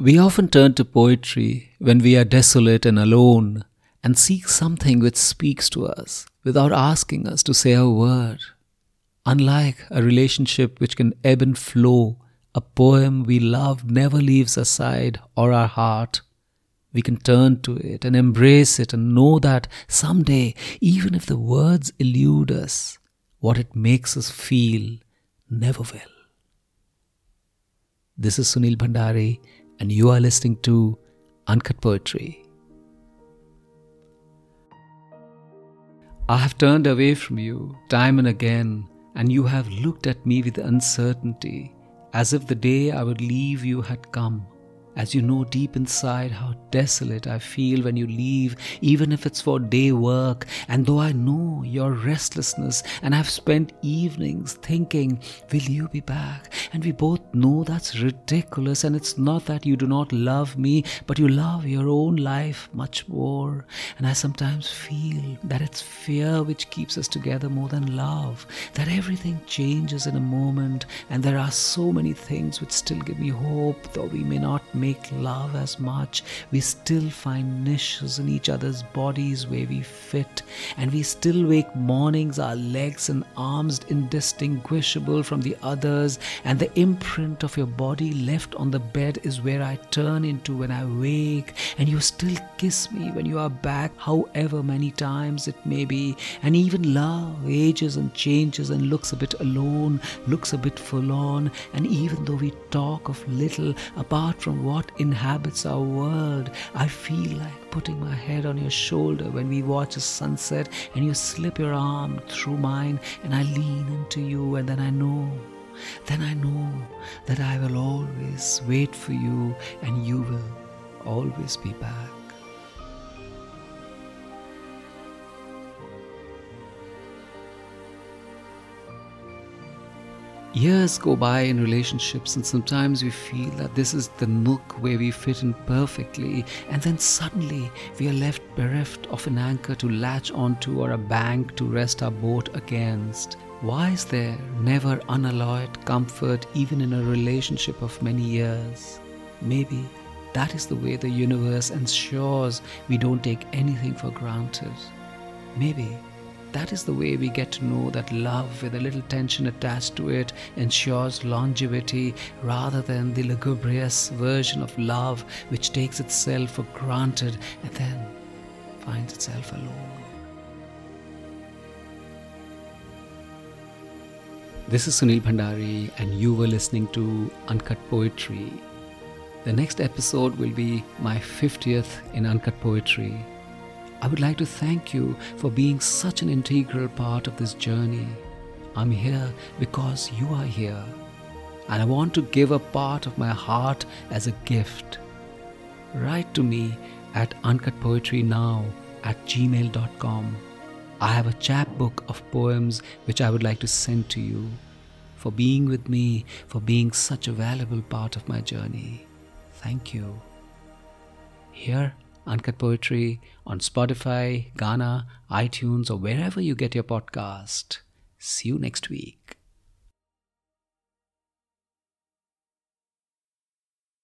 We often turn to poetry when we are desolate and alone and seek something which speaks to us without asking us to say a word. Unlike a relationship which can ebb and flow, a poem we love never leaves our side or our heart. We can turn to it and embrace it and know that someday, even if the words elude us, what it makes us feel never will. This is Sunil Bhandari, and you are listening to Uncut Poetry. I have turned away from you time and again, and you have looked at me with uncertainty, as if the day I would leave you had come as you know deep inside how desolate I feel when you leave, even if it's for day work. And though I know your restlessness, and I've spent evenings thinking, Will you be back? And we both know that's ridiculous, and it's not that you do not love me, but you love your own life much more. And I sometimes feel that it's fear which keeps us together more than love, that everything changes in a moment, and there are so many things which still give me hope, though we may not make love as much, we still find niches in each other's bodies where we fit, and we still wake mornings, our legs and arms indistinguishable from the others, and the imprint of your body left on the bed is where I turn into when I wake, and you still kiss me when you are back, however many times it may be, and even love ages and changes and looks a bit alone, looks a bit forlorn, and even though we talk of little apart from what inhabits our world. I feel like putting my head on your shoulder when we watch a sunset and you slip your arm through mine and I lean into you and then I know. Then I know that I will always wait for you and you will always be back. Years go by in relationships, and sometimes we feel that this is the nook where we fit in perfectly, and then suddenly we are left bereft of an anchor to latch onto or a bank to rest our boat against. Why is there never unalloyed comfort even in a relationship of many years? Maybe that is the way the universe ensures we don't take anything for granted. Maybe that is the way we get to know that love, with a little tension attached to it, ensures longevity rather than the lugubrious version of love which takes itself for granted and then finds itself alone. This is Sunil Bhandari, and you were listening to Uncut Poetry. The next episode will be my 50th in Uncut Poetry. I would like to thank you for being such an integral part of this journey. I'm here because you are here, and I want to give a part of my heart as a gift. Write to me at uncutpoetrynow at gmail.com. I have a chapbook of poems which I would like to send to you for being with me, for being such a valuable part of my journey. Thank you. Hear Uncut Poetry on Spotify, Gaana, iTunes, or wherever you get your podcast. See you next week.